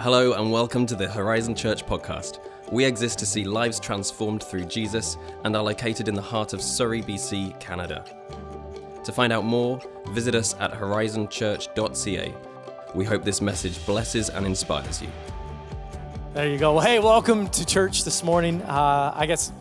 Hello, and welcome to the Horizon Church podcast. We exist to see lives transformed through Jesus and are located in the heart of Surrey, BC, Canada. To find out more, visit us at horizonchurch.ca. We hope this message blesses and inspires you. There you go. Well, hey, welcome to church this morning. Uh, I guess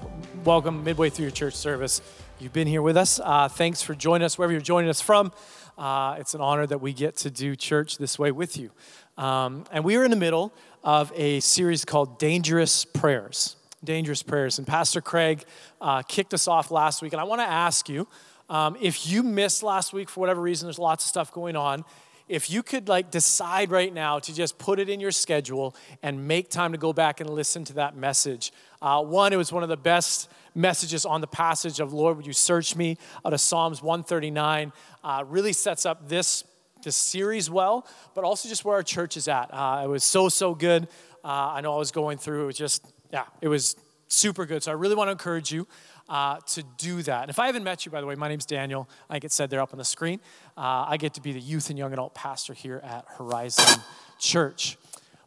welcome midway through your church service. You've been here with us. Uh, thanks for joining us wherever you're joining us from. Uh, it's an honor that we get to do church this way with you. Um, and we are in the middle of a series called Dangerous Prayers. Dangerous Prayers. And Pastor Craig uh, kicked us off last week. And I want to ask you um, if you missed last week for whatever reason, there's lots of stuff going on. If you could like decide right now to just put it in your schedule and make time to go back and listen to that message. Uh, one, it was one of the best messages on the passage of Lord, would you search me out of Psalms 139. Uh, really sets up this this series well, but also just where our church is at. Uh, it was so, so good. Uh, I know I was going through, it was just, yeah, it was super good. So I really want to encourage you uh, to do that. And if I haven't met you, by the way, my name's Daniel. I get said there up on the screen. Uh, I get to be the youth and young adult pastor here at Horizon Church.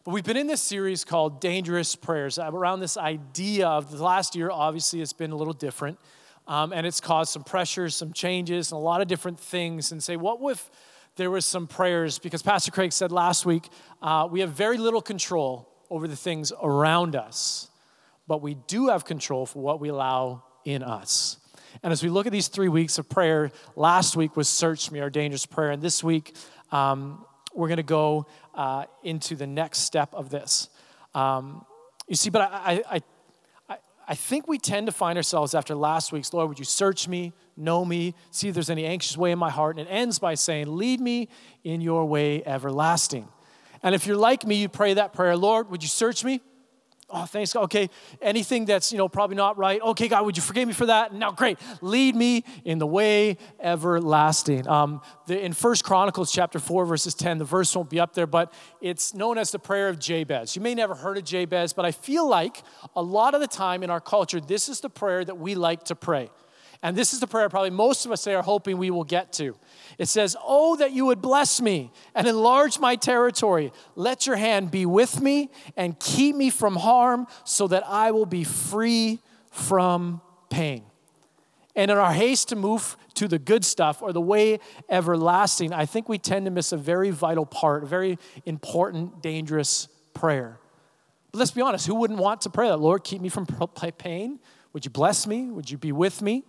But we've been in this series called Dangerous Prayers uh, around this idea of the last year, obviously, it's been a little different. Um, and it's caused some pressures, some changes, and a lot of different things. And say, what if there was some prayers because Pastor Craig said last week uh, we have very little control over the things around us, but we do have control for what we allow in us. And as we look at these three weeks of prayer, last week was Search Me, our dangerous prayer. And this week, um, we're going to go uh, into the next step of this. Um, you see, but I, I, I, I think we tend to find ourselves after last week's, Lord, would you search me? Know me, see if there's any anxious way in my heart. And it ends by saying, Lead me in your way everlasting. And if you're like me, you pray that prayer, Lord, would you search me? Oh, thanks God. Okay, anything that's, you know, probably not right. Okay, God, would you forgive me for that? Now, great. Lead me in the way everlasting. Um, the, in First Chronicles chapter 4, verses 10, the verse won't be up there, but it's known as the prayer of Jabez. You may never heard of Jabez, but I feel like a lot of the time in our culture, this is the prayer that we like to pray. And this is the prayer probably most of us are hoping we will get to. It says, Oh, that you would bless me and enlarge my territory. Let your hand be with me and keep me from harm so that I will be free from pain. And in our haste to move to the good stuff or the way everlasting, I think we tend to miss a very vital part, a very important, dangerous prayer. But let's be honest, who wouldn't want to pray that? Lord, keep me from pain? Would you bless me? Would you be with me?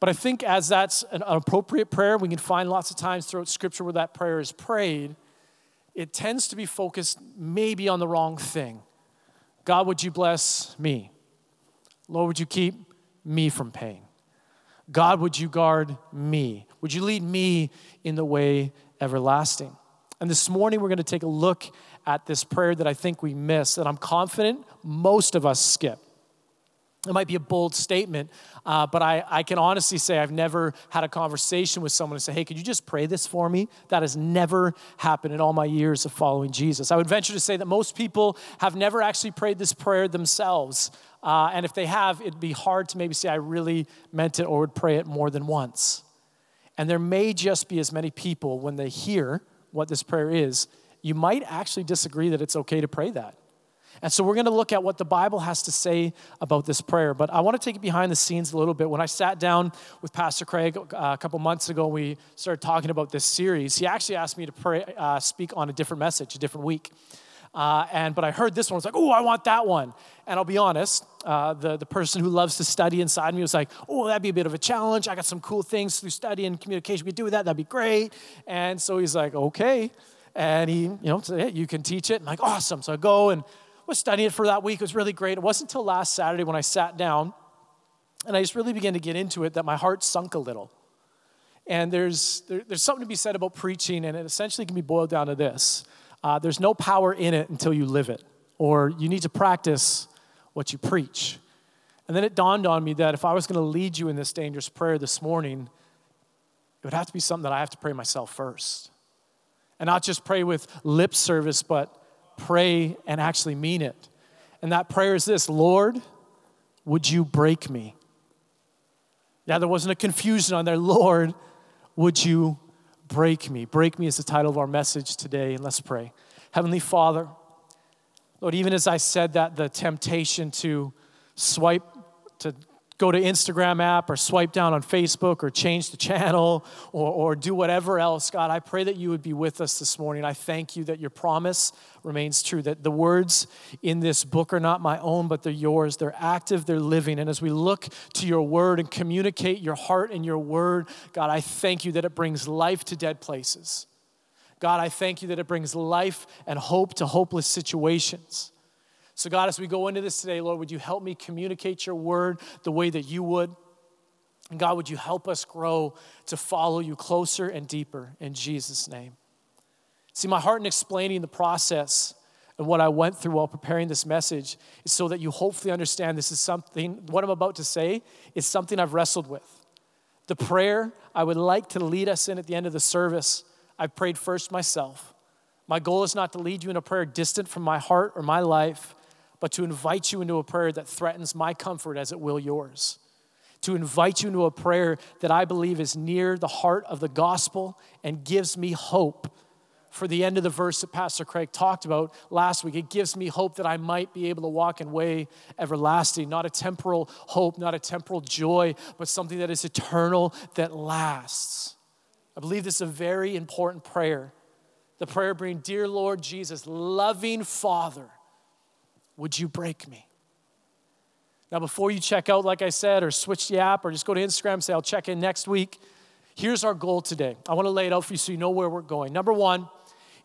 But I think as that's an appropriate prayer, we can find lots of times throughout Scripture where that prayer is prayed, it tends to be focused maybe on the wrong thing. God, would you bless me? Lord, would you keep me from pain? God, would you guard me? Would you lead me in the way everlasting? And this morning, we're going to take a look at this prayer that I think we miss, that I'm confident most of us skip. It might be a bold statement, uh, but I, I can honestly say I've never had a conversation with someone and say, hey, could you just pray this for me? That has never happened in all my years of following Jesus. I would venture to say that most people have never actually prayed this prayer themselves. Uh, and if they have, it'd be hard to maybe say I really meant it or would pray it more than once. And there may just be as many people when they hear what this prayer is, you might actually disagree that it's okay to pray that. And so we're going to look at what the Bible has to say about this prayer. But I want to take it behind the scenes a little bit. When I sat down with Pastor Craig uh, a couple months ago, we started talking about this series. He actually asked me to pray, uh, speak on a different message, a different week. Uh, and but I heard this one. I was like, oh, I want that one. And I'll be honest, uh, the the person who loves to study inside me was like, oh, that'd be a bit of a challenge. I got some cool things through study and communication. We do that. That'd be great. And so he's like, okay. And he, you know, said, hey, you can teach it. I'm like, awesome. So I go and was studying it for that week. It was really great. It wasn't until last Saturday when I sat down and I just really began to get into it that my heart sunk a little. And there's, there, there's something to be said about preaching, and it essentially can be boiled down to this uh, there's no power in it until you live it, or you need to practice what you preach. And then it dawned on me that if I was going to lead you in this dangerous prayer this morning, it would have to be something that I have to pray myself first. And not just pray with lip service, but pray and actually mean it. And that prayer is this Lord, would you break me? Yeah, there wasn't a confusion on there. Lord, would you break me? Break me is the title of our message today, and let's pray. Heavenly Father, Lord, even as I said that, the temptation to swipe, to go to Instagram app or swipe down on Facebook or change the channel or, or do whatever else, God, I pray that you would be with us this morning. I thank you that your promise remains true, that the words in this book are not my own, but they're yours. They're active, they're living. And as we look to your word and communicate your heart and your word, God, I thank you that it brings life to dead places. God, I thank you that it brings life and hope to hopeless situations. So, God, as we go into this today, Lord, would you help me communicate your word the way that you would? And God, would you help us grow to follow you closer and deeper in Jesus' name? See, my heart in explaining the process and what I went through while preparing this message is so that you hopefully understand this is something, what I'm about to say is something I've wrestled with. The prayer I would like to lead us in at the end of the service, I prayed first myself. My goal is not to lead you in a prayer distant from my heart or my life, but to invite you into a prayer that threatens my comfort as it will yours. To invite you into a prayer that I believe is near the heart of the gospel and gives me hope for the end of the verse that Pastor Craig talked about last week. It gives me hope that I might be able to walk in way everlasting, not a temporal hope, not a temporal joy, but something that is eternal, that lasts. I believe this is a very important prayer. The prayer being, Dear Lord Jesus, loving Father, would you break me? Now, before you check out, like I said, or switch the app, or just go to Instagram say, I'll check in next week, here's our goal today. I want to lay it out for you so you know where we're going. Number one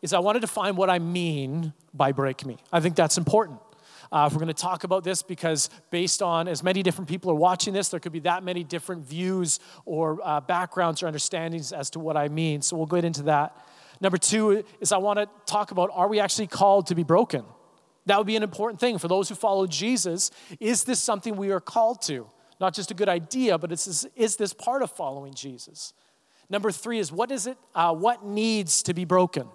is I want to define what I mean by break me. I think that's important. Uh, we're going to talk about this, because based on as many different people are watching this, there could be that many different views or uh, backgrounds or understandings as to what I mean. So we'll get into that. Number two is I want to talk about are we actually called to be broken? That would be an important thing for those who follow Jesus. Is this something we are called to? Not just a good idea, but is, is this part of following Jesus? Number three is what is it? Uh, what needs to be broken?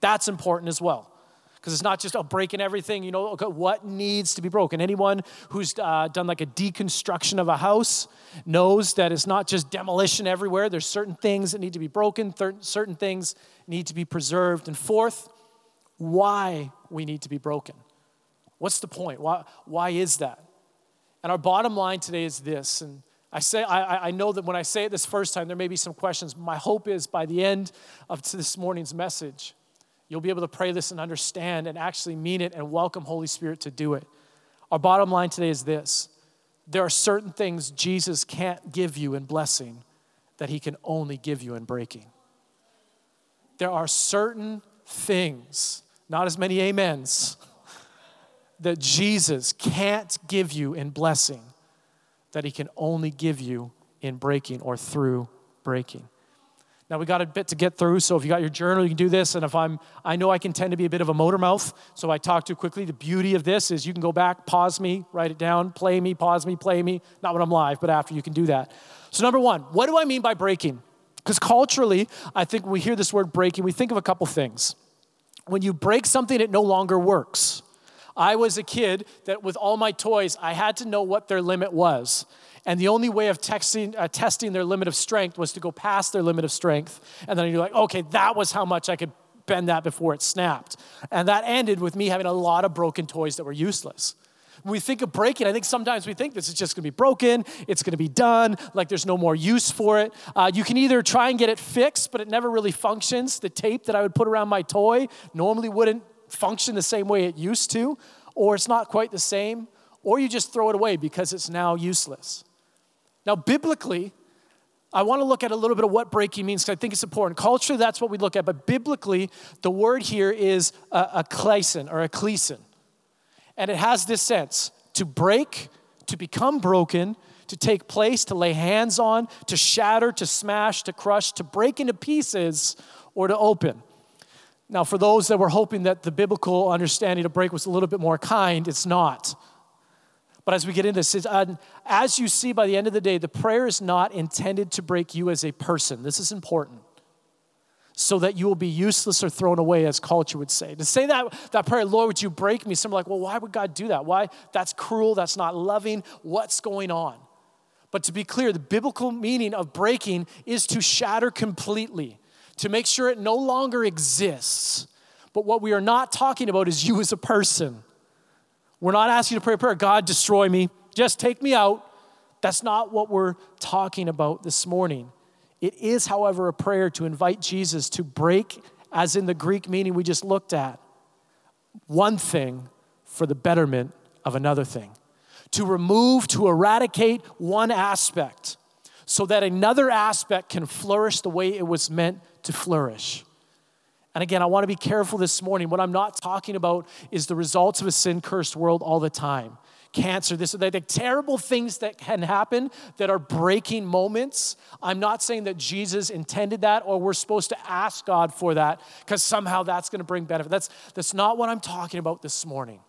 That's important as well, because it's not just oh, breaking everything. You know, okay, what needs to be broken? Anyone who's uh, done like a deconstruction of a house knows that it's not just demolition everywhere. There's certain things that need to be broken. Certain things need to be preserved. And fourth, why we need to be broken. What's the point? Why, why is that? And our bottom line today is this. And I say I, I know that when I say it this first time, there may be some questions. My hope is by the end of this morning's message, you'll be able to pray this and understand and actually mean it and welcome Holy Spirit to do it. Our bottom line today is this. There are certain things Jesus can't give you in blessing that he can only give you in breaking. There are certain things, not as many amens, that Jesus can't give you in blessing that he can only give you in breaking or through breaking. Now we got a bit to get through, so if you got your journal, you can do this. And if I'm, I know I can tend to be a bit of a motor mouth, so I talk too quickly. The beauty of this is you can go back, pause me, write it down, play me, pause me, play me. Not when I'm live, but after you can do that. So number one, what do I mean by breaking? Because culturally, I think when we hear this word breaking, we think of a couple things. When you break something, it no longer works. I was a kid that with all my toys, I had to know what their limit was. And the only way of texting, uh, testing their limit of strength was to go past their limit of strength. And then you're like, okay, that was how much I could bend that before it snapped. And that ended with me having a lot of broken toys that were useless. When we think of breaking, I think sometimes we think this is just gonna be broken, it's gonna be done, like there's no more use for it. Uh, you can either try and get it fixed, but it never really functions. The tape that I would put around my toy normally wouldn't function the same way it used to, or it's not quite the same, or you just throw it away because it's now useless. Now, biblically, I want to look at a little bit of what breaking means because I think it's important. Culturally, that's what we look at, but biblically, the word here is a, kleison or a kleison. And it has this sense to break, to become broken, to take place, to lay hands on, to shatter, to smash, to crush, to break into pieces, or to open. Now, for those that were hoping that the biblical understanding of break was a little bit more kind, it's not. But as we get into this, uh, as you see by the end of the day, the prayer is not intended to break you as a person. This is important. So that you will be useless or thrown away, as culture would say. To say that, that prayer, Lord, would you break me? Some are like, well, why would God do that? Why? That's cruel, that's not loving. What's going on? But to be clear, the biblical meaning of breaking is to shatter completely to make sure it no longer exists, But what we are not talking about is you as a person. We're not asking you to pray a prayer, God, destroy me, just take me out. That's not what we're talking about this morning. It is, however, a prayer to invite Jesus to break, as in the Greek meaning we just looked at, one thing for the betterment of another thing. To remove, to eradicate one aspect so that another aspect can flourish the way it was meant to flourish. And again, I want to be careful this morning. What I'm not talking about is the results of a sin cursed world all the time. Cancer, this, the, the terrible things that can happen that are breaking moments. I'm not saying that Jesus intended that or we're supposed to ask God for that because somehow that's going to bring benefit. That's, that's not what I'm talking about this morning.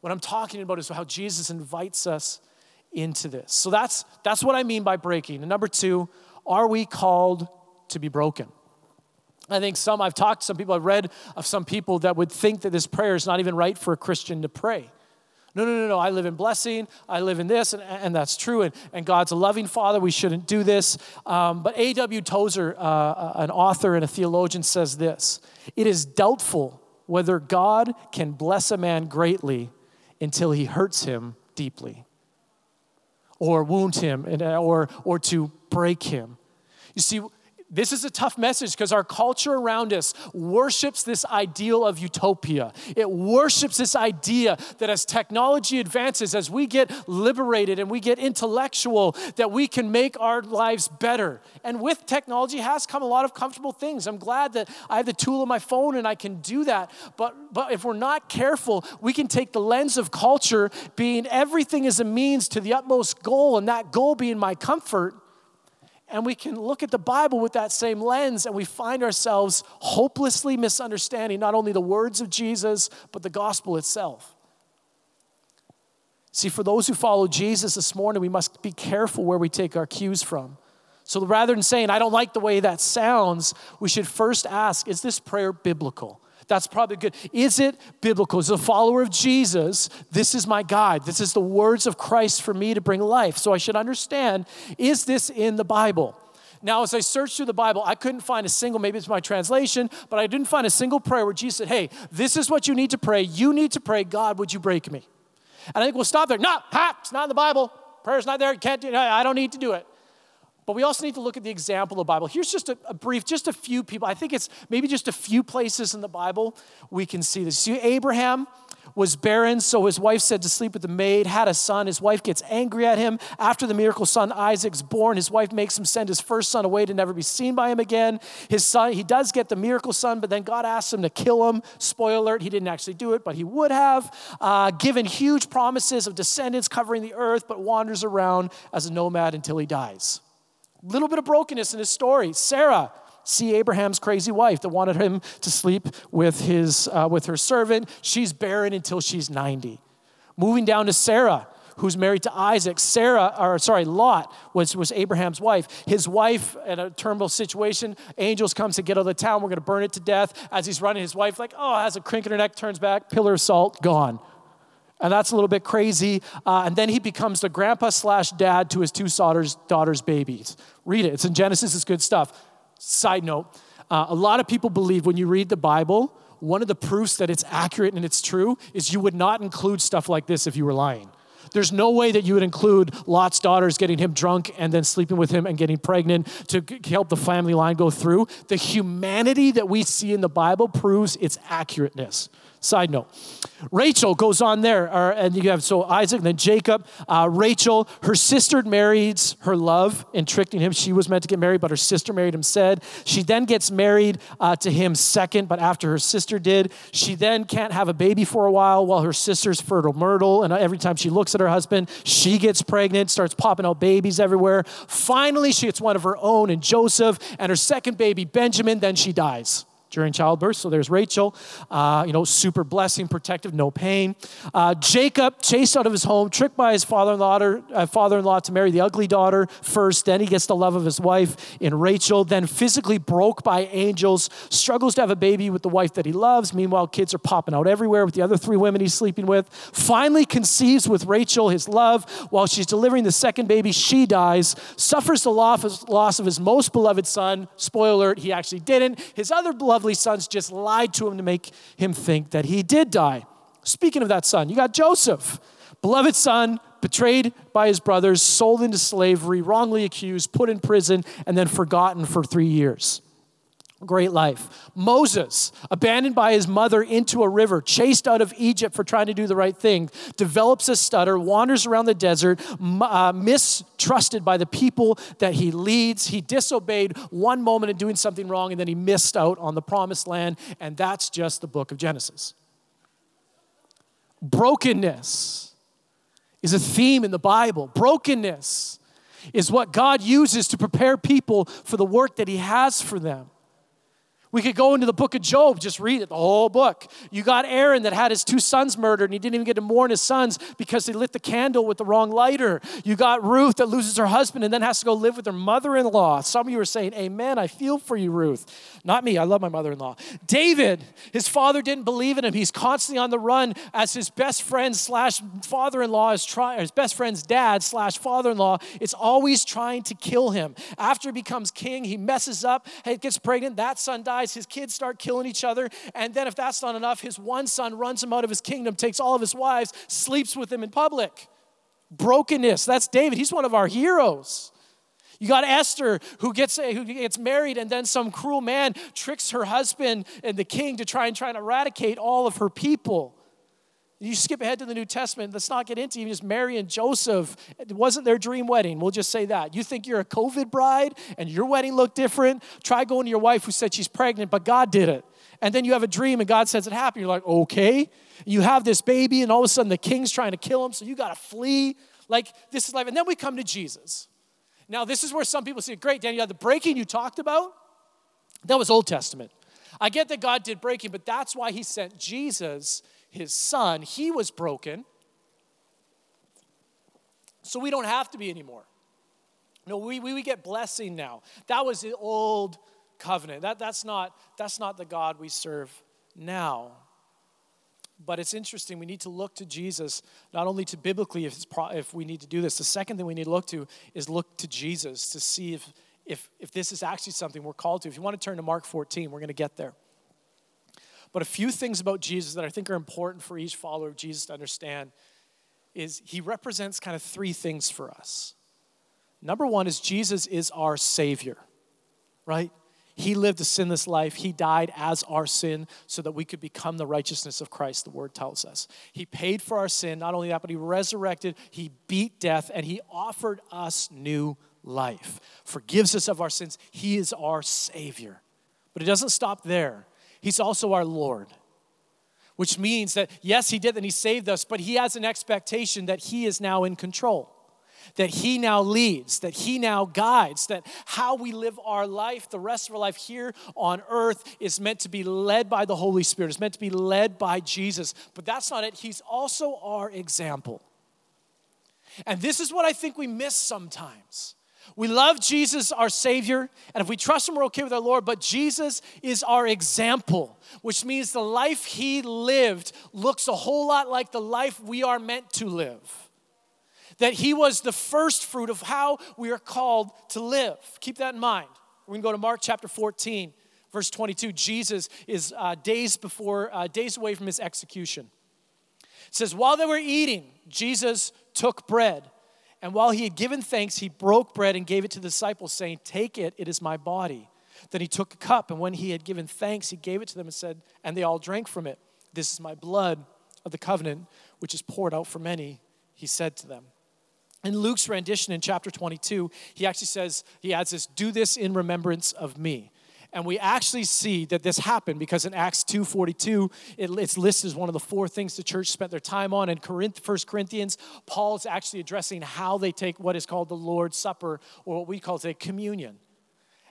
What I'm talking about is how Jesus invites us into this. So that's, that's what I mean by breaking. And number two, are we called to be broken? I think some, I've talked to some people, I've read of some people that would think that this prayer is not even right for a Christian to pray. No, no, no, no. I live in blessing. I live in this, and, and that's true. And, and God's a loving Father. We shouldn't do this. Um, but A.W. Tozer, uh, an author and a theologian, says this It is doubtful whether God can bless a man greatly until he hurts him deeply or wound him and, or, or to break him. You see, this is a tough message because our culture around us worships this ideal of utopia. It worships this idea that as technology advances, as we get liberated and we get intellectual, that we can make our lives better. And with technology has come a lot of comfortable things. I'm glad that I have the tool on my phone and I can do that. But, but if we're not careful, we can take the lens of culture being everything is a means to the utmost goal, and that goal being my comfort and we can look at the Bible with that same lens and we find ourselves hopelessly misunderstanding not only the words of Jesus, but the gospel itself. See, for those who follow Jesus this morning, we must be careful where we take our cues from. So rather than saying, I don't like the way that sounds, we should first ask, is this prayer biblical? That's probably good. Is it biblical? As a follower of Jesus, this is my guide. This is the words of Christ for me to bring life. So I should understand is this in the Bible? Now, as I searched through the Bible, I couldn't find a single, maybe it's my translation, but I didn't find a single prayer where Jesus said, Hey, this is what you need to pray. You need to pray, God, would you break me? And I think we'll stop there. No, ha, it's not in the Bible. Prayer's not there. Can't do it. I don't need to do it. But we also need to look at the example of the Bible. Here's just a, a, brief, just a few people. I think it's maybe just a few places in the Bible we can see this. See, Abraham was barren, so his wife said to sleep with the maid, had a son. His wife gets angry at him. After the miracle son Isaac's born, his wife makes him send his first son away to never be seen by him again. His son, he does get the miracle son, but then God asks him to kill him. Spoiler alert, he didn't actually do it, but he would have. Uh, given huge promises of descendants covering the earth, but wanders around as a nomad until he dies little bit of brokenness in his story. Sarah, see Abraham's crazy wife that wanted him to sleep with his uh, with her servant. She's barren until she's 90. Moving down to Sarah, who's married to Isaac. Sarah, or sorry, Lot was, was Abraham's wife. His wife, in a terminal situation, angels comes to get out of the town. We're going to burn it to death. As he's running, his wife, like, oh, has a crink in her neck, turns back, pillar of salt, gone and that's a little bit crazy. Uh, and then he becomes the grandpa slash dad to his two daughters, daughters' babies. Read it, it's in Genesis, it's good stuff. Side note uh, a lot of people believe when you read the Bible, one of the proofs that it's accurate and it's true is you would not include stuff like this if you were lying. There's no way that you would include Lot's daughters getting him drunk and then sleeping with him and getting pregnant to help the family line go through. The humanity that we see in the Bible proves its accurateness. Side note. Rachel goes on there, and you have so Isaac, and then Jacob. Uh, Rachel, her sister marries her love and tricking him. She was meant to get married, but her sister married him said. She then gets married uh, to him second, but after her sister did. She then can't have a baby for a while while her sister's fertile myrtle, and every time she looks at her husband, she gets pregnant, starts popping out babies everywhere. Finally, she gets one of her own and Joseph, and her second baby, Benjamin, then she dies during childbirth. So there's Rachel, uh, you know, super blessing, protective, no pain. Uh, Jacob, chased out of his home, tricked by his father-in-law, uh, father-in-law to marry the ugly daughter first. Then he gets the love of his wife in Rachel. Then physically broke by angels, struggles to have a baby with the wife that he loves. Meanwhile, kids are popping out everywhere with the other three women he's sleeping with. Finally conceives with Rachel his love. While she's delivering the second baby, she dies. Suffers the loss of his most beloved son. Spoiler alert, he actually didn't. His other beloved sons just lied to him to make him think that he did die. Speaking of that son, you got Joseph, beloved son, betrayed by his brothers, sold into slavery, wrongly accused, put in prison, and then forgotten for three years. Great life. Moses, abandoned by his mother into a river, chased out of Egypt for trying to do the right thing, develops a stutter, wanders around the desert, uh, mistrusted by the people that he leads. He disobeyed one moment in doing something wrong, and then he missed out on the promised land, and that's just the book of Genesis. Brokenness is a theme in the Bible. Brokenness is what God uses to prepare people for the work that he has for them. We could go into the book of Job, just read it, the whole book. You got Aaron that had his two sons murdered, and he didn't even get to mourn his sons because they lit the candle with the wrong lighter. You got Ruth that loses her husband and then has to go live with her mother in law. Some of you are saying, Amen, I feel for you, Ruth. Not me, I love my mother in law. David, his father didn't believe in him. He's constantly on the run as his best friend slash father in law is trying, his best friend's dad slash father in law is always trying to kill him. After he becomes king, he messes up, gets pregnant, that son dies dies, his kids start killing each other. And then, if that's not enough, his one son runs him out of his kingdom, takes all of his wives, sleeps with them in public. Brokenness. That's David. He's one of our heroes. You got Esther who gets, eh, who gets married, and then some cruel man tricks her husband and the king to try and try and eradicate all of her people. You skip ahead to the New Testament. Let's not get into even just Mary and Joseph. It wasn't their dream wedding. We'll just say that. You think you're a COVID bride and your wedding looked different? Try going to your wife who said she's pregnant, but God did it. And then you have a dream and God says it happened. You're like, okay. You have this baby, and all of a sudden the king's trying to kill him, so you got to flee. Like, this is life. And then we come to Jesus. Now, this is where some people say, great, Daniel, the breaking you talked about, that was Old Testament. I get that God did breaking, but that's why he sent Jesus his son, he was broken. So we don't have to be anymore. No, we, we, we get blessing now. That was the old covenant. That, that's, not, that's not the God we serve now. But it's interesting, we need to look to Jesus, not only to biblically, if, pro, if we need to do this. The second thing we need to look to is look to Jesus to see if, if, if this is actually something we're called to. If you want to turn to Mark 14, we're going to get there. But a few things about Jesus that I think are important for each follower of Jesus to understand is he represents kind of three things for us. Number one is Jesus is our Savior, right? He lived a sinless life. He died as our sin so that we could become the righteousness of Christ, the word tells us. He paid for our sin. Not only that, but He resurrected, He beat death, and He offered us new life. Forgives us of our sins. He is our Savior. But it doesn't stop there. He's also our Lord, which means that, yes, He did and He saved us, but He has an expectation that He is now in control, that He now leads, that He now guides, that how we live our life, the rest of our life here on earth, is meant to be led by the Holy Spirit, is meant to be led by Jesus. But that's not it. He's also our example. And this is what I think we miss sometimes. We love Jesus, our Savior, and if we trust Him, we're okay with our Lord, but Jesus is our example, which means the life He lived looks a whole lot like the life we are meant to live. That He was the first fruit of how we are called to live. Keep that in mind. We're gonna go to Mark chapter 14, verse 22. Jesus is uh, days before, uh, days away from His execution. It says, While they were eating, Jesus took bread. And while he had given thanks, he broke bread and gave it to the disciples, saying, Take it, it is my body. Then he took a cup, and when he had given thanks, he gave it to them and said, And they all drank from it. This is my blood of the covenant, which is poured out for many, he said to them. In Luke's rendition in chapter 22, he actually says, he adds this, Do this in remembrance of me. And we actually see that this happened because in Acts 2.42, it, it's listed as one of the four things the church spent their time on. In Corinth, 1 Corinthians, is actually addressing how they take what is called the Lord's Supper, or what we call today communion.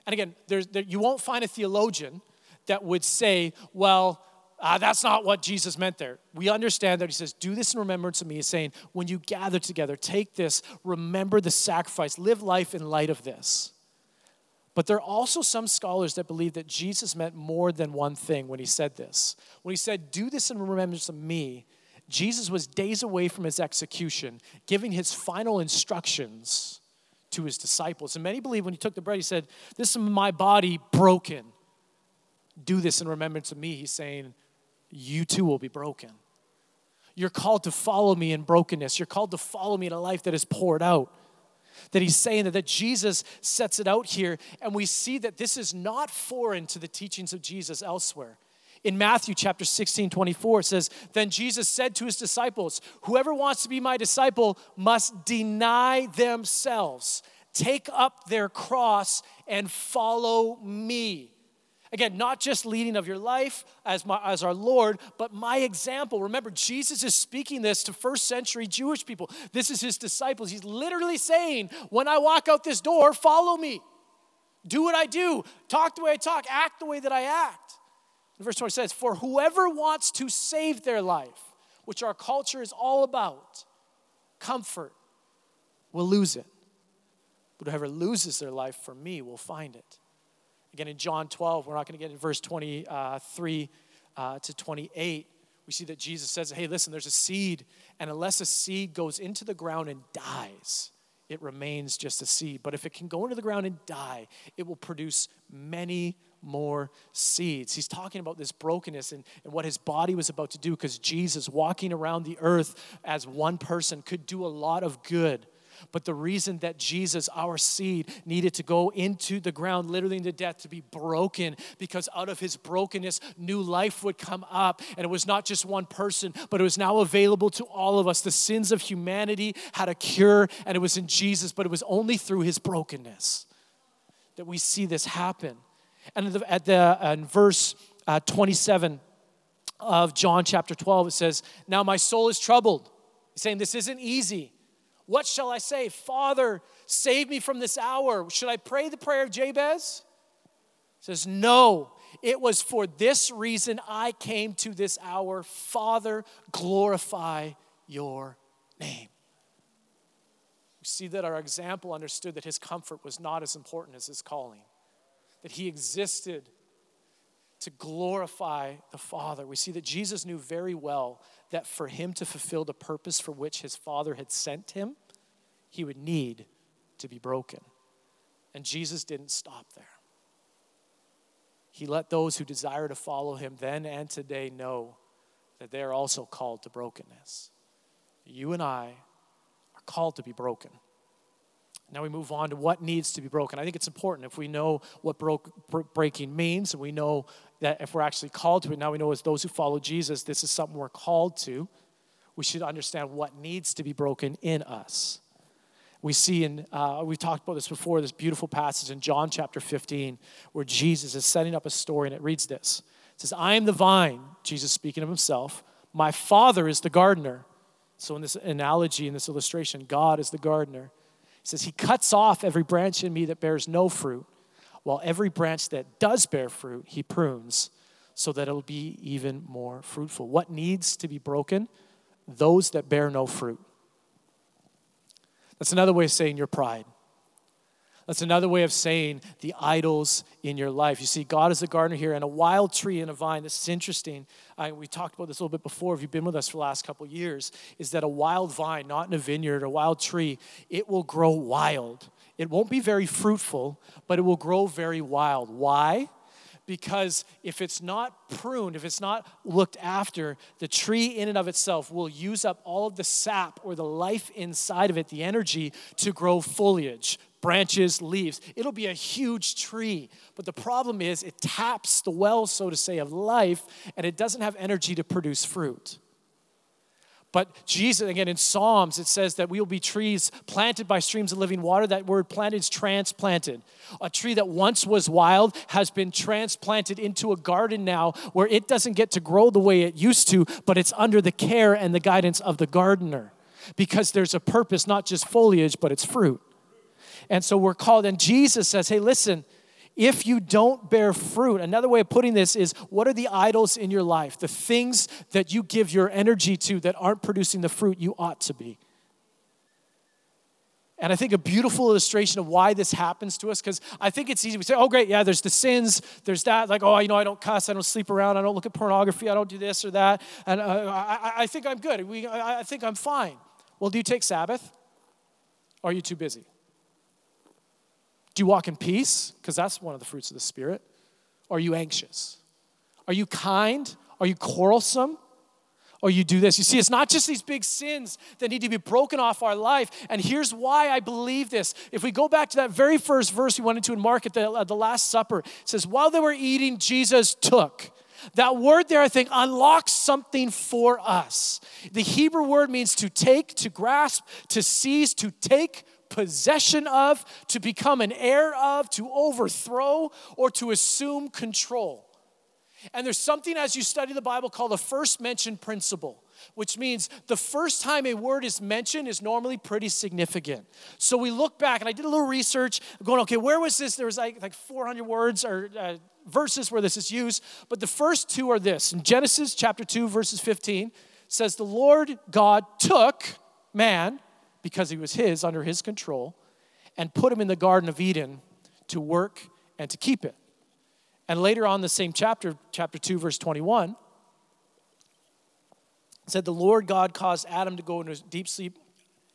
And again, there, you won't find a theologian that would say, well, uh, that's not what Jesus meant there. We understand that he says, Do this in remembrance of me. He's saying, when you gather together, take this, remember the sacrifice, live life in light of this. But there are also some scholars that believe that Jesus meant more than one thing when he said this. When he said, Do this in remembrance of me, Jesus was days away from his execution, giving his final instructions to his disciples. And many believe when he took the bread, he said, This is my body broken. do this in remembrance of me, he's saying, you too will be broken. You're called to follow me in brokenness. You're called to follow me in a life that is poured out. That he's saying that, that Jesus sets it out here, and we see that this is not foreign to the teachings of Jesus elsewhere. In Matthew chapter 16, 24, it says, Then Jesus said to his disciples, Whoever wants to be my disciple must deny themselves, take up their cross, and follow me. Again, not just leading of your life as, my, as our Lord, but my example. Remember, Jesus is speaking this to first century Jewish people. This is his disciples. He's literally saying, When I walk out this door, follow me. Do what I do, talk the way I talk, act the way that I act. And verse 20 says, For whoever wants to save their life, which our culture is all about, comfort, will lose it. But whoever loses their life for me will find it. Again, in John 12, we're not going to get in verse 23 uh, to 28. We see that Jesus says, Hey, listen, there's a seed, and unless a seed goes into the ground and dies, it remains just a seed. But if it can go into the ground and die, it will produce many more seeds. He's talking about this brokenness and, and what his body was about to do because Jesus, walking around the earth as one person, could do a lot of good but the reason that Jesus, our seed, needed to go into the ground, literally into death, to be broken, because out of his brokenness, new life would come up. And it was not just one person, but it was now available to all of us. The sins of humanity had a cure, and it was in Jesus, but it was only through his brokenness that we see this happen. And at the, at the in verse uh, 27 of John chapter 12, it says, Now my soul is troubled. He's saying this isn't easy. What shall I say? Father, save me from this hour. Should I pray the prayer of Jabez? He says, No. It was for this reason I came to this hour. Father, glorify your name. We see that our example understood that his comfort was not as important as his calling, that he existed to glorify the Father. We see that Jesus knew very well that for him to fulfill the purpose for which his Father had sent him, he would need to be broken. And Jesus didn't stop there. He let those who desire to follow him then and today know that they are also called to brokenness. You and I are called to be broken. Now we move on to what needs to be broken. I think it's important if we know what broke, breaking means and we know that if we're actually called to it, now we know as those who follow Jesus, this is something we're called to. We should understand what needs to be broken in us we see in, uh, we talked about this before, this beautiful passage in John chapter 15, where Jesus is setting up a story, and it reads this. It says, I am the vine, Jesus speaking of himself. My Father is the gardener. So, in this analogy, in this illustration, God is the gardener. Says, He cuts off every branch in me that bears no fruit, while every branch that does bear fruit, He prunes so that it'll be even more fruitful. What needs to be broken? Those that bear no fruit. That's another way of saying your pride. That's another way of saying the idols in your life. You see, God is a gardener here, and a wild tree and a vine. This is interesting. I, we talked about this a little bit before. If you've been with us for the last couple years, is that a wild vine, not in a vineyard, a wild tree, it will grow wild. It won't be very fruitful, but it will grow very wild. Why? because if it's not pruned, if it's not looked after, the tree in and of itself will use up all of the sap or the life inside of it, the energy to grow foliage, branches, leaves. It'll be a huge tree. But the problem is, it taps the well, so to say, of life, and it doesn't have energy to produce fruit. But Jesus, again, in Psalms, it says that we will be trees planted by streams of living water. That word planted is transplanted. A tree that once was wild has been transplanted into a garden now where it doesn't get to grow the way it used to, but it's under the care and the guidance of the gardener because there's a purpose, not just foliage, but it's fruit. And so we're called, and Jesus says, hey, listen, if you don't bear fruit. Another way of putting this is what are the idols in your life? The things that you give your energy to that aren't producing the fruit you ought to be. And I think a beautiful illustration of why this happens to us, because I think it's easy. We say, oh, great, yeah, there's the sins, there's that. Like, oh, you know, I don't cuss, I don't sleep around, I don't look at pornography, I don't do this or that. And uh, I, I, think I'm good. We, I, I think I'm fine. Well, do you take Sabbath? Or are you too busy? Do you walk in peace? Because that's one of the fruits of the Spirit. Are you anxious? Are you kind? Are you quarrelsome? Or you do this. You see, it's not just these big sins that need to be broken off our life. And here's why I believe this. If we go back to that very first verse we went into in Mark at the, at the Last Supper, it says, While they were eating, Jesus took. That word there, I think, unlocks something for us. The Hebrew word means to take, to grasp, to seize, to take possession of, to become an heir of, to overthrow, or to assume control. And there's something as you study the Bible called the first mention principle, which means the first time a word is mentioned is normally pretty significant. So we look back, and I did a little research, going, okay, where was this? There was like, like 400 words or uh, verses where this is used, but the first two are this. In Genesis chapter 2, verses 15, says, The Lord God took man, because he was his, under his control, and put him in the Garden of Eden to work and to keep it. And later on, the same chapter, chapter 2, verse 21, said, The Lord God caused Adam to go into deep sleep,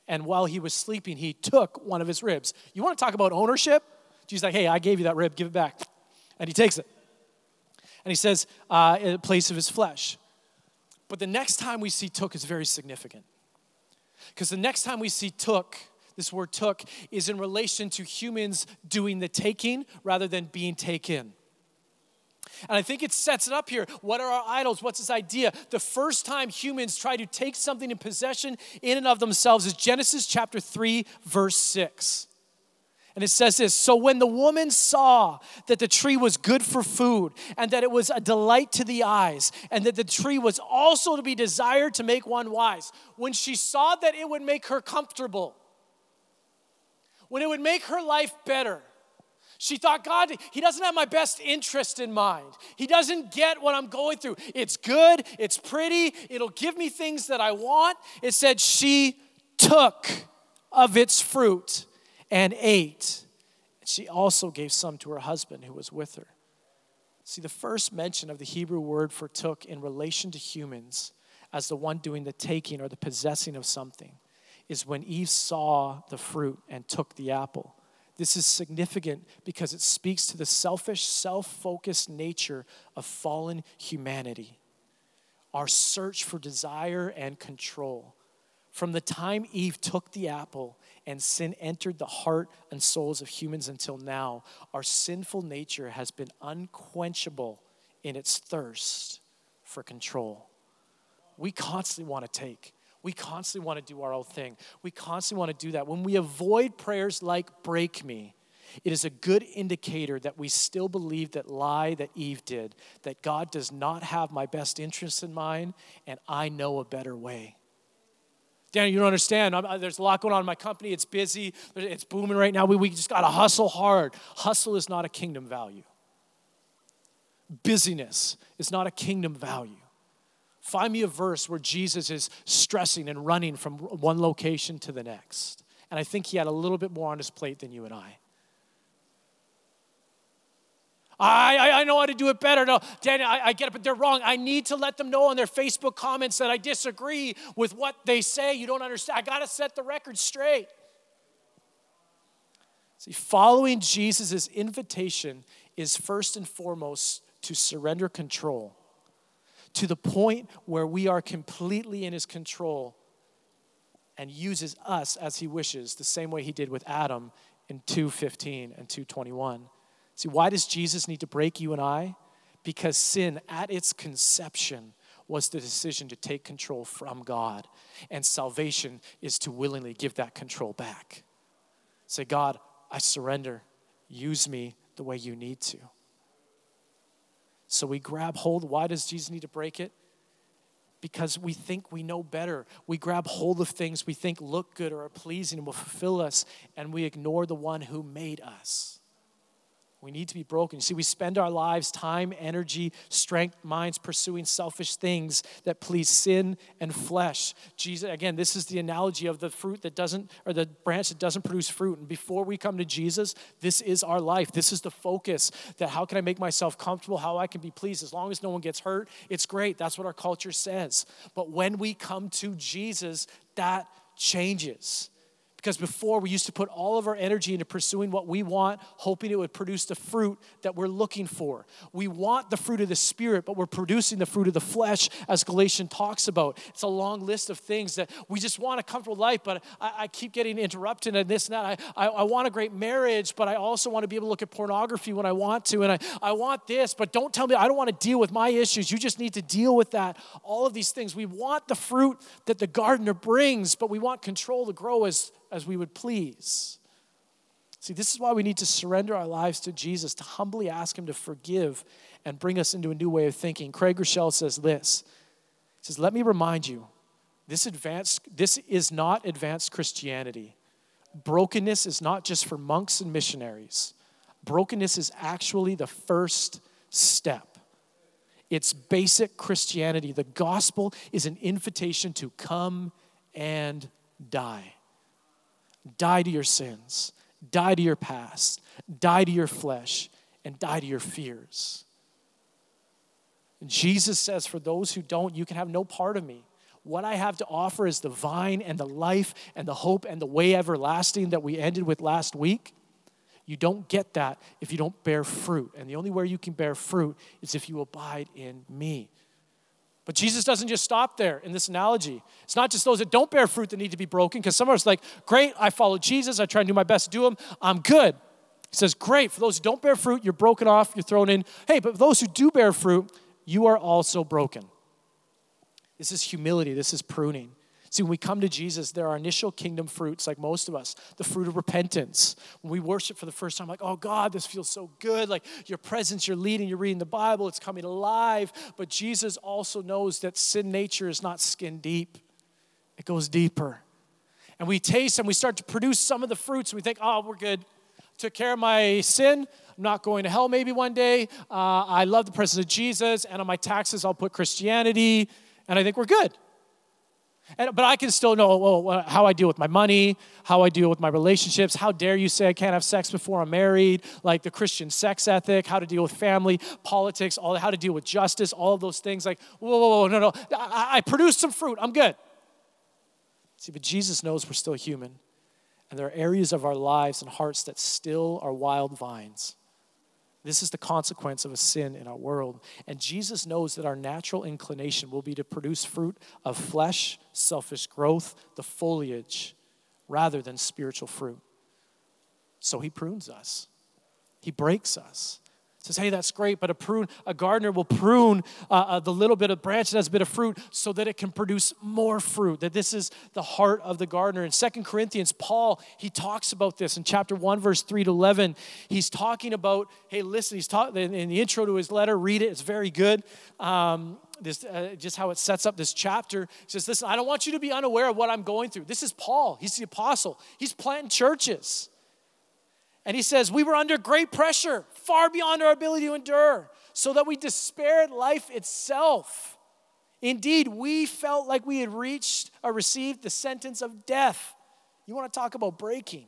and while he was sleeping, he took one of his ribs. You want to talk about ownership? Jesus like, Hey, I gave you that rib, give it back. And he takes it. And he says, uh, In place of his flesh. But the next time we see took is very significant. Because the next time we see took, this word took, is in relation to humans doing the taking rather than being taken. And I think it sets it up here. What are our idols? What's this idea? The first time humans try to take something in possession in and of themselves is Genesis chapter 3, verse 6. And it says this So when the woman saw that the tree was good for food, and that it was a delight to the eyes, and that the tree was also to be desired to make one wise, when she saw that it would make her comfortable, when it would make her life better, she thought, God, He doesn't have my best interest in mind. He doesn't get what I'm going through. It's good, it's pretty, it'll give me things that I want. It said, She took of its fruit and ate. She also gave some to her husband who was with her. See, the first mention of the Hebrew word for took in relation to humans as the one doing the taking or the possessing of something is when Eve saw the fruit and took the apple. This is significant because it speaks to the selfish, self focused nature of fallen humanity. Our search for desire and control. From the time Eve took the apple and sin entered the heart and souls of humans until now, our sinful nature has been unquenchable in its thirst for control. We constantly want to take. We constantly want to do our own thing. We constantly want to do that. When we avoid prayers like break me, it is a good indicator that we still believe that lie that Eve did, that God does not have my best interests in mind and I know a better way. Danny, you don't understand. I'm, uh, there's a lot going on in my company. It's busy. It's booming right now. We, we just got to hustle hard. Hustle is not a kingdom value. Busyness is not a kingdom value. Find me a verse where Jesus is stressing and running from one location to the next. And I think he had a little bit more on his plate than you and I. I, I, I know how to do it better. No, Danny, I, I get it, but they're wrong. I need to let them know on their Facebook comments that I disagree with what they say. You don't understand. I got to set the record straight. See, following Jesus' invitation is first and foremost to surrender control to the point where we are completely in his control and uses us as he wishes, the same way he did with Adam in 2:15 and 2:21. See, why does Jesus need to break you and I? Because sin at its conception was the decision to take control from God, and salvation is to willingly give that control back. Say, God, I surrender. Use me the way you need to. So we grab hold. Why does Jesus need to break it? Because we think we know better. We grab hold of things we think look good or are pleasing and will fulfill us, and we ignore the one who made us. We need to be broken. You see, we spend our lives, time, energy, strength, minds pursuing selfish things that please sin and flesh. Jesus, again, this is the analogy of the fruit that doesn't, or the branch that doesn't produce fruit. And before we come to Jesus, this is our life. This is the focus that how can I make myself comfortable, how I can be pleased. As long as no one gets hurt, it's great. That's what our culture says. But when we come to Jesus, that changes Because before we used to put all of our energy into pursuing what we want, hoping it would produce the fruit that we're looking for. We want the fruit of the Spirit, but we're producing the fruit of the flesh, as Galatians talks about. It's a long list of things that we just want a comfortable life, but I, I keep getting interrupted and this and that. I, I, I, want a great marriage, but I also want to be able to look at pornography when I want to. And I, I want this, but don't tell me I don't want to deal with my issues. You just need to deal with that. All of these things. We want the fruit that the gardener brings, but we want control to grow as as we would please. See, this is why we need to surrender our lives to Jesus, to humbly ask Him to forgive and bring us into a new way of thinking. Craig Groeschel says this He says, Let me remind you, this, advanced, this is not advanced Christianity. Brokenness is not just for monks and missionaries, brokenness is actually the first step. It's basic Christianity. The gospel is an invitation to come and die. Die to your sins, die to your past, die to your flesh, and die to your fears. Jesus says, For those who don't, you can have no part of me. What I have to offer is the vine and the life and the hope and the way everlasting that we ended with last week. You don't get that if you don't bear fruit. And the only way you can bear fruit is if you abide in me. But Jesus doesn't just stop there in this analogy. It's not just those that don't bear fruit that need to be broken, because some of us like, great, I follow Jesus, I try and do my best to do them, I'm good. He says, great, for those who don't bear fruit, you're broken off, you're thrown in. Hey, but those who do bear fruit, you are also broken. This is humility, this is pruning. See, when we come to Jesus, there are initial kingdom fruits, like most of us, the fruit of repentance. When we worship for the first time, like, oh God, this feels so good. Like your presence, you're leading, you're reading the Bible, it's coming alive. But Jesus also knows that sin nature is not skin deep, it goes deeper. And we taste and we start to produce some of the fruits, and we think, oh, we're good. Took care of my sin. I'm not going to hell maybe one day. Uh, I love the presence of Jesus, and on my taxes, I'll put Christianity, and I think we're good. And, but I can still know well, uh, how I deal with my money, how I deal with my relationships. How dare you say I can't have sex before I'm married? Like the Christian sex ethic, how to deal with family, politics, all how to deal with justice, all of those things. Like, whoa, whoa, whoa no, no. I, I produced some fruit. I'm good. See, but Jesus knows we're still human. And there are areas of our lives and hearts that still are wild vines. This is the consequence of a sin in our world. And Jesus knows that our natural inclination will be to produce fruit of flesh, selfish growth, the foliage, rather than spiritual fruit. So he prunes us, he breaks us says, hey, that's great, but a prune, a gardener will prune uh, uh, the little bit of branch that has a bit of fruit so that it can produce more fruit. That this is the heart of the gardener. In Second Corinthians, Paul, he talks about this in chapter 1, verse 3 to 11. He's talking about, hey, listen, he's talking in the intro to his letter, read it, it's very good. Um, this, uh, just how it sets up this chapter. He says, Listen, I don't want you to be unaware of what I'm going through. This is Paul. He's the apostle. He's planting churches. And he says, We were under great pressure, far beyond our ability to endure, so that we despaired life itself. Indeed, we felt like we had reached or received the sentence of death. You want to talk about breaking.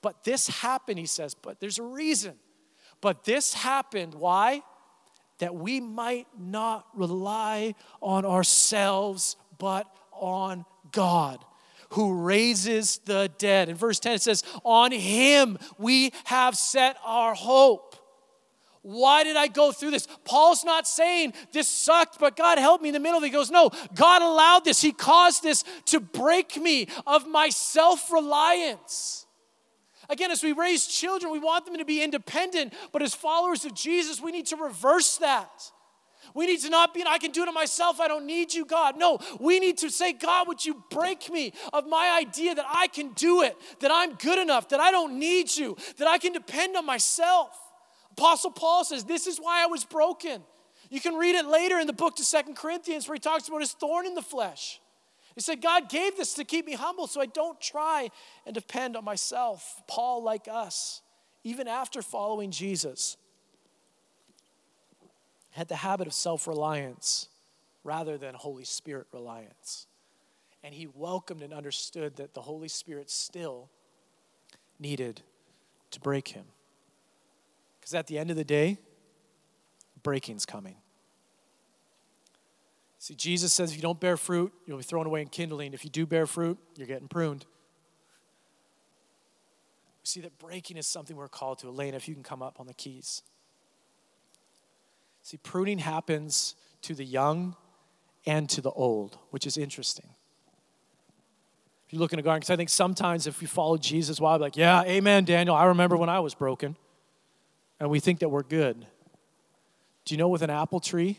But this happened, he says, but there's a reason. But this happened, why? That we might not rely on ourselves, but on God who raises the dead. In verse 10, it says, On him we have set our hope. Why did I go through this? Paul's not saying this sucked, but God helped me in the middle. He goes, No, God allowed this. He caused this to break me of my self reliance. Again, as we raise children, we want them to be independent, but as followers of Jesus, we need to reverse that. We need to not be, I can do it myself. I don't need you, God. No, we need to say, God, would you break me of my idea that I can do it, that I'm good enough, that I don't need you, that I can depend on myself. Apostle Paul says, This is why I was broken. You can read it later in the book to Second Corinthians where he talks about his thorn in the flesh. He said, God gave this to keep me humble so I don't try and depend on myself. Paul, like us, even after following Jesus, had the habit of self reliance rather than Holy Spirit reliance. And he welcomed and understood that the Holy Spirit still needed to break him. Because at the end of the day, breaking's coming. See, Jesus says if you don't bear fruit, you'll be thrown away in kindling. If you do bear fruit, you're getting pruned. We see that breaking is something we're called to. Elena, if you can come up on the keys. See, pruning happens to the young and to the old, which is interesting. If you look in a garden, because I think sometimes if we follow Jesus, well, I'm like, yeah, amen, Daniel. I remember when I was broken. And we think that we're good. Do you know with an apple tree,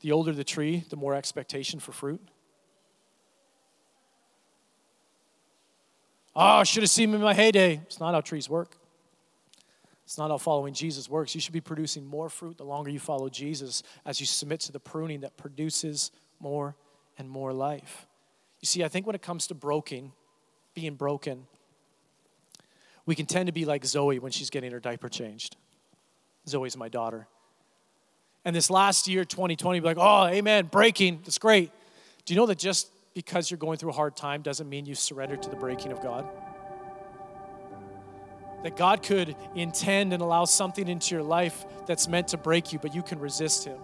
the older the tree, the more expectation for fruit? Oh, I should have seen him in my heyday. It's not how trees work. It's not how following Jesus works. You should be producing more fruit the longer you follow Jesus as you submit to the pruning that produces more and more life. You see, I think when it comes to broken, being broken, we can tend to be like Zoe when she's getting her diaper changed. Zoe's my daughter. And this last year, 2020, be like, oh, amen, breaking, that's great. Do you know that just because you're going through a hard time doesn't mean you surrender to the breaking of God? That God could intend and allow something into your life that's meant to break you, but you can resist Him.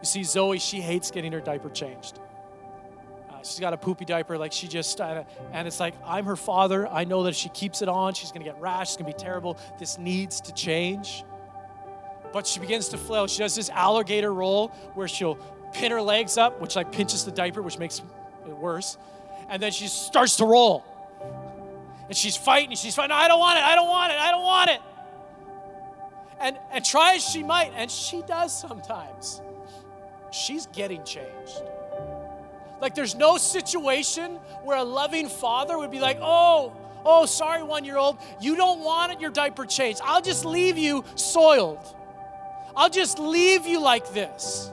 You see, Zoe, she hates getting her diaper changed. Uh, she's got a poopy diaper, like she just, uh, and it's like, I'm her father. I know that if she keeps it on, she's gonna get rash, it's gonna be terrible. This needs to change. But she begins to flail. She does this alligator roll where she'll pin her legs up, which like pinches the diaper, which makes it worse. And then she starts to roll. And she's fighting, she's fighting, no, I don't want it, I don't want it, I don't want it. And, and try as she might, and she does sometimes, she's getting changed. Like there's no situation where a loving father would be like, oh, oh, sorry, one year old, you don't want it. your diaper changed. I'll just leave you soiled. I'll just leave you like this.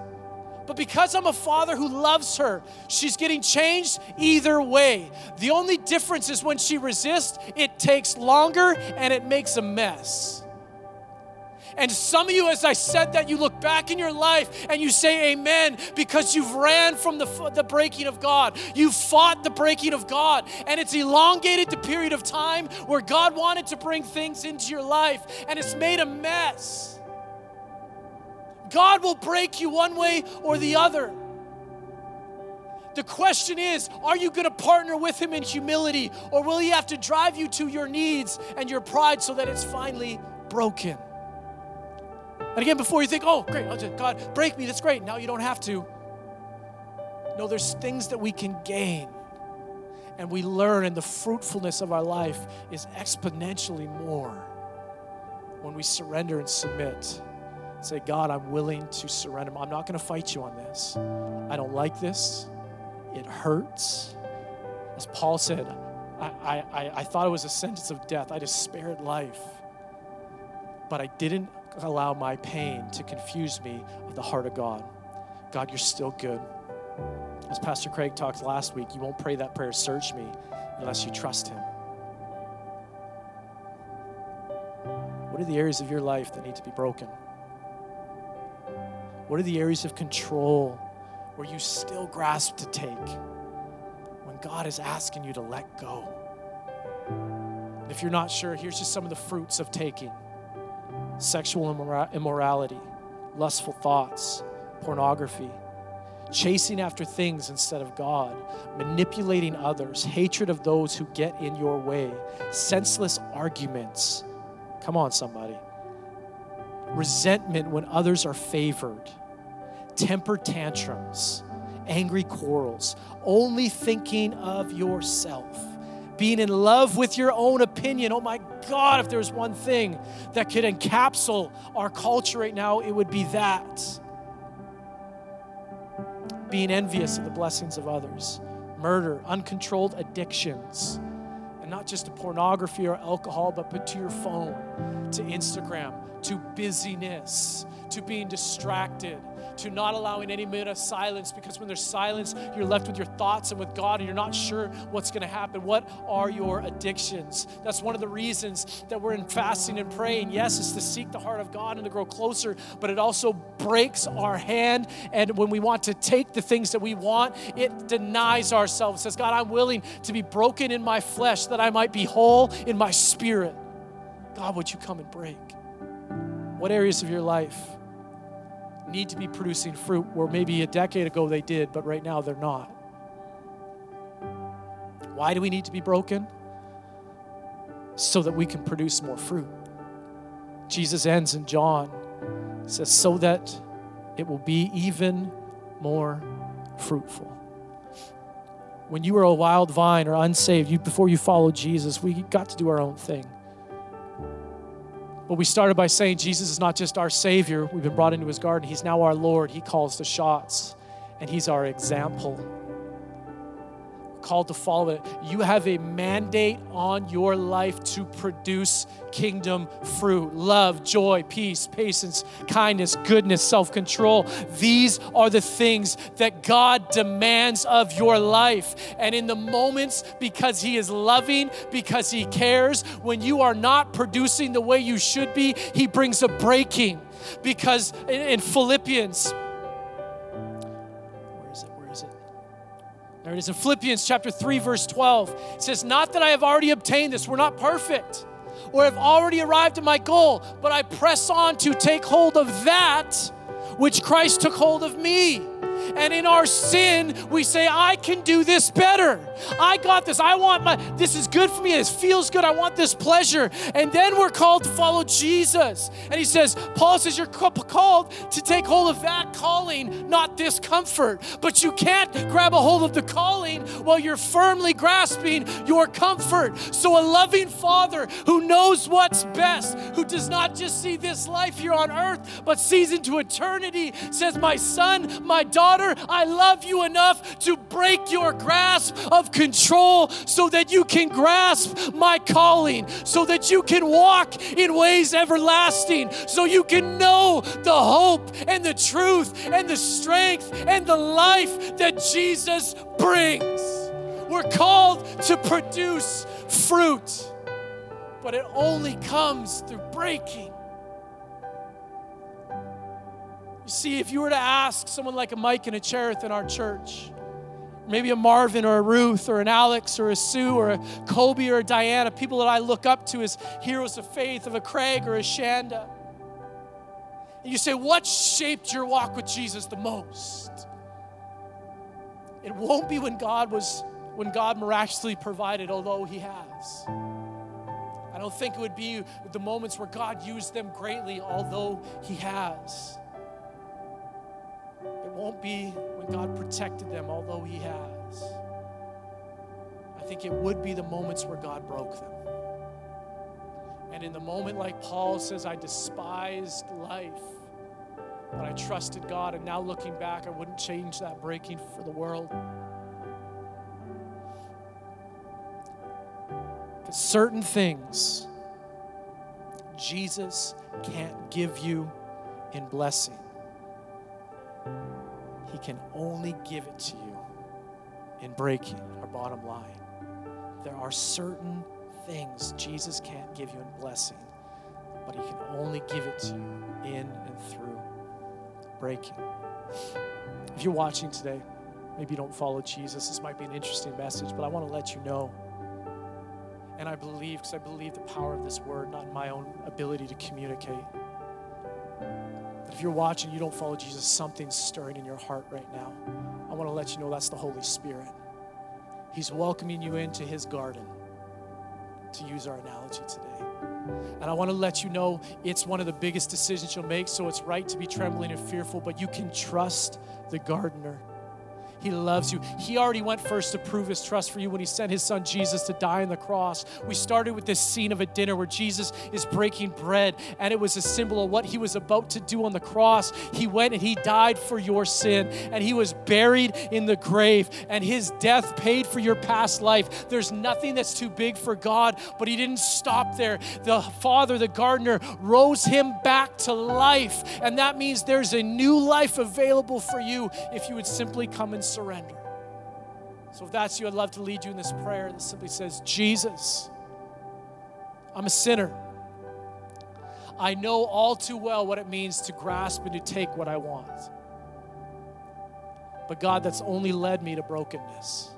But because I'm a father who loves her, she's getting changed either way. The only difference is when she resists, it takes longer and it makes a mess. And some of you, as I said that, you look back in your life and you say amen because you've ran from the, the breaking of God. You fought the breaking of God. And it's elongated the period of time where God wanted to bring things into your life and it's made a mess. God will break you one way or the other. The question is are you going to partner with Him in humility, or will He have to drive you to your needs and your pride so that it's finally broken? And again, before you think, oh, great, God, break me, that's great. Now you don't have to. No, there's things that we can gain and we learn, and the fruitfulness of our life is exponentially more when we surrender and submit. Say, God, I'm willing to surrender. I'm not going to fight you on this. I don't like this. It hurts. As Paul said, I, I, I thought it was a sentence of death. I despaired life. But I didn't allow my pain to confuse me of the heart of God. God, you're still good. As Pastor Craig talked last week, you won't pray that prayer, search me, unless you trust Him. What are the areas of your life that need to be broken? What are the areas of control where you still grasp to take when God is asking you to let go? If you're not sure, here's just some of the fruits of taking sexual immorality, lustful thoughts, pornography, chasing after things instead of God, manipulating others, hatred of those who get in your way, senseless arguments. Come on, somebody. Resentment when others are favored temper tantrums, angry quarrels, only thinking of yourself, being in love with your own opinion. Oh my God, if there's one thing that could encapsulate our culture right now, it would be that. Being envious of the blessings of others, murder, uncontrolled addictions, and not just to pornography or alcohol, but to your phone, to Instagram, to busyness, to being distracted, to not allowing any minute of silence because when there's silence, you're left with your thoughts and with God and you're not sure what's going to happen. What are your addictions? That's one of the reasons that we're in fasting and praying. Yes, it's to seek the heart of God and to grow closer, but it also breaks our hand. And when we want to take the things that we want, it denies ourselves. It says, God, I'm willing to be broken in my flesh that I might be whole in my spirit. God, would you come and break? What areas of your life? Need to be producing fruit where maybe a decade ago they did, but right now they're not. Why do we need to be broken? so that we can produce more fruit. Jesus ends in John, says, so that it will be even more fruitful. When you were a wild vine or unsaved, you, before you followed Jesus, we got to do our own thing. But we started by saying Jesus is not just our Savior. We've been brought into His garden. He's now our Lord. He calls the shots, and He's our example called to follow it. You have a mandate on your life to produce kingdom fruit love, joy, peace, patience, kindness, goodness, self control. These are the things that God demands of your life. And in the moments, because He is loving, because He cares, when you are not producing the way you should be, He brings a breaking. Because in, Philippians, There it is in Philippians chapter 3, verse 12. It says, Not that I have already obtained this, we're not perfect, or have already arrived at my goal, but I press on to take hold of that which Christ took hold of me. And in our sin, we say, I can do this better. I got this. I want my, this is good for me. This feels good. I want this pleasure. And then we're called to follow Jesus. And he says, Paul says, you're called to take hold of that calling, not this comfort. But you can't grab a hold of the calling while you're firmly grasping your comfort. So a loving father who knows what's best, who does not just see this life here on earth, but sees into eternity, says, My son, my daughter, daughter, I love you enough to break your grasp of control so that you can grasp my calling, so that you can walk in ways everlasting, so you can know the hope and the truth and the strength and the life that Jesus brings. We're called to produce fruit, but it only comes through breaking See, if you were to ask someone like a Mike and a Cherith in our church, maybe a Marvin or a Ruth or an Alex or a Sue or a Kobe or a Diana, people that I look up to as heroes of faith, of a Craig or a Shanda. And you say, What shaped your walk with Jesus the most? It won't be when God was when God miraculously provided, although He has. I don't think it would be the moments where God used them greatly, although He has. It won't be when God protected them, although He has. I think it would be the moments where God broke them. And in the moment, like Paul says, I despised life, but I trusted God. And now looking back, I wouldn't change that breaking for the world. Because certain things Jesus can't give you in blessing can only give it to you in breaking our bottom line. There are certain things Jesus can't give you in blessing, but He can only give it to you in and through breaking. If you're watching today, maybe you don't follow Jesus, this might be an interesting message, but I want to let you know. And I believe, because I believe the power of this word, not in my own ability to communicate you're watching, you don't follow Jesus, something's stirring in your heart right now. I want to let you know that's the Holy Spirit. He's welcoming you into His garden, to use our analogy today. And I want to let you know it's one of the biggest decisions you'll make, so it's right to be trembling and fearful, but you can trust the gardener. He loves you. He already went first to prove his trust for you when he sent his son Jesus to die on the cross. We started with this scene of a dinner where Jesus is breaking bread, and it was a symbol of what he was about to do on the cross. He went and he died for your sin, and he was buried in the grave, and his death paid for your past life. There's nothing that's too big for God, but he didn't stop there. The Father, the gardener, rose him back to life, and that means there's a new life available for you if you would simply come and surrender. So if that's you, I'd love to lead you in this prayer that simply says, Jesus, I'm a sinner. I know all too well what it means to grasp and to take what I want. But God, that's only led me to brokenness.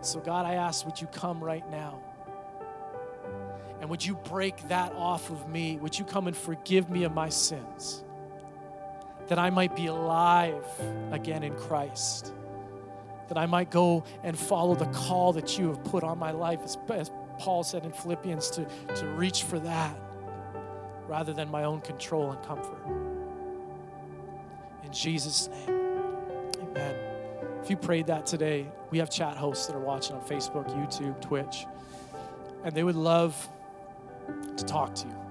So, God, I ask, would you come right now? And would you break that off of me? Would you come and forgive me of my sins? That I might be alive again in Christ, that I might go and follow the call that you have put on my life, as, as Paul said in Philippians, to, to reach for that rather than my own control and comfort. In Jesus' name, amen. If you prayed that today, we have chat hosts that are watching on Facebook, YouTube, Twitch, and they would love to talk to you.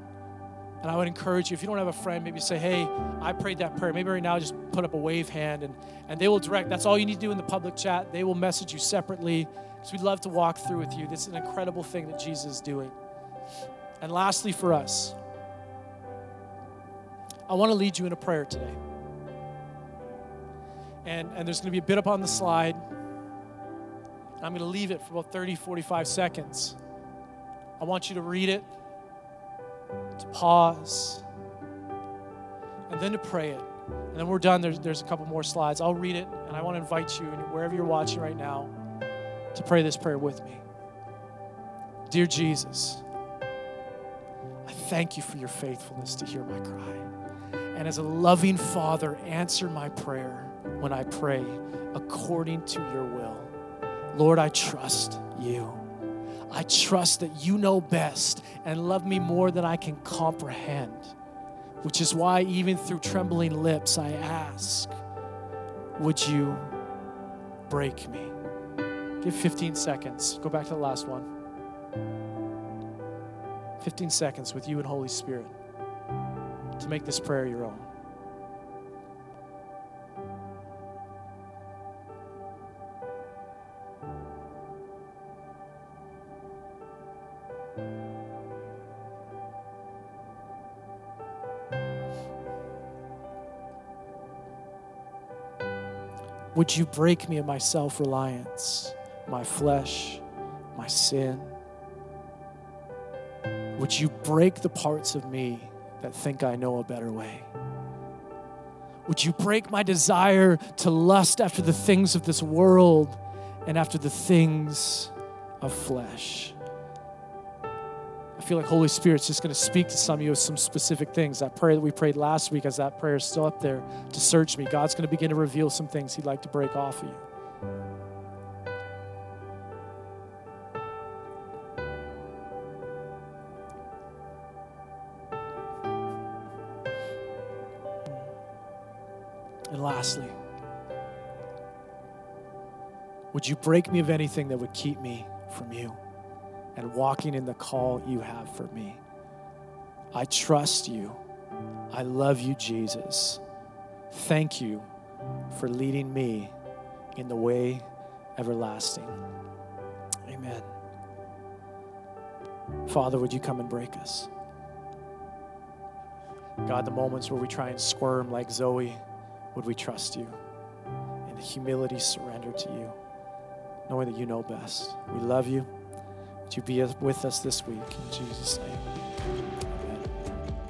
And I would encourage you, if you don't have a friend, maybe say, hey, I prayed that prayer. Maybe right now just put up a wave hand and, and they will direct. That's all you need to do in the public chat. They will message you separately because we'd love to walk through with you. This is an incredible thing that Jesus is doing. And lastly, for us, I want to lead you in a prayer today. And, and there's going to be a bit up on the slide. I'm going to leave it for about 30, 45 seconds. I want you to read it to pause, and then to pray it. And then we're done. There's, there's a couple more slides. I'll read it, and I want to invite you, wherever you're watching right now, to pray this prayer with me. Dear Jesus, I thank you for your faithfulness to hear my cry. And as a loving Father, answer my prayer when I pray according to your will. Lord, I trust you. I trust that you know best and love me more than I can comprehend, which is why, even through trembling lips, I ask, Would you break me? Give 15 seconds. Go back to the last one. 15 seconds with you and Holy Spirit to make this prayer your own. Would you break me of my self reliance, my flesh, my sin? Would you break the parts of me that think I know a better way? Would you break my desire to lust after the things of this world and after the things of flesh? I feel like Holy Spirit's just going to speak to some of you with some specific things. That prayer that we prayed last week, as that prayer is still up there to search me, God's going to begin to reveal some things He'd like to break off of you. And lastly, would you break me of anything that would keep me from you? And walking in the call you have for me. I trust you. I love you, Jesus. Thank you for leading me in the way everlasting. Amen. Father, would you come and break us? God, the moments where we try and squirm like Zoe, would we trust you? In humility, surrender to you, knowing that you know best. We love you. You be with us this week? In Jesus' name.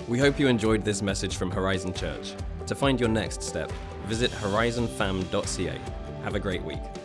We hope you enjoyed this message from Horizon Church. To find your next step, visit horizonfam.ca. Have a great week.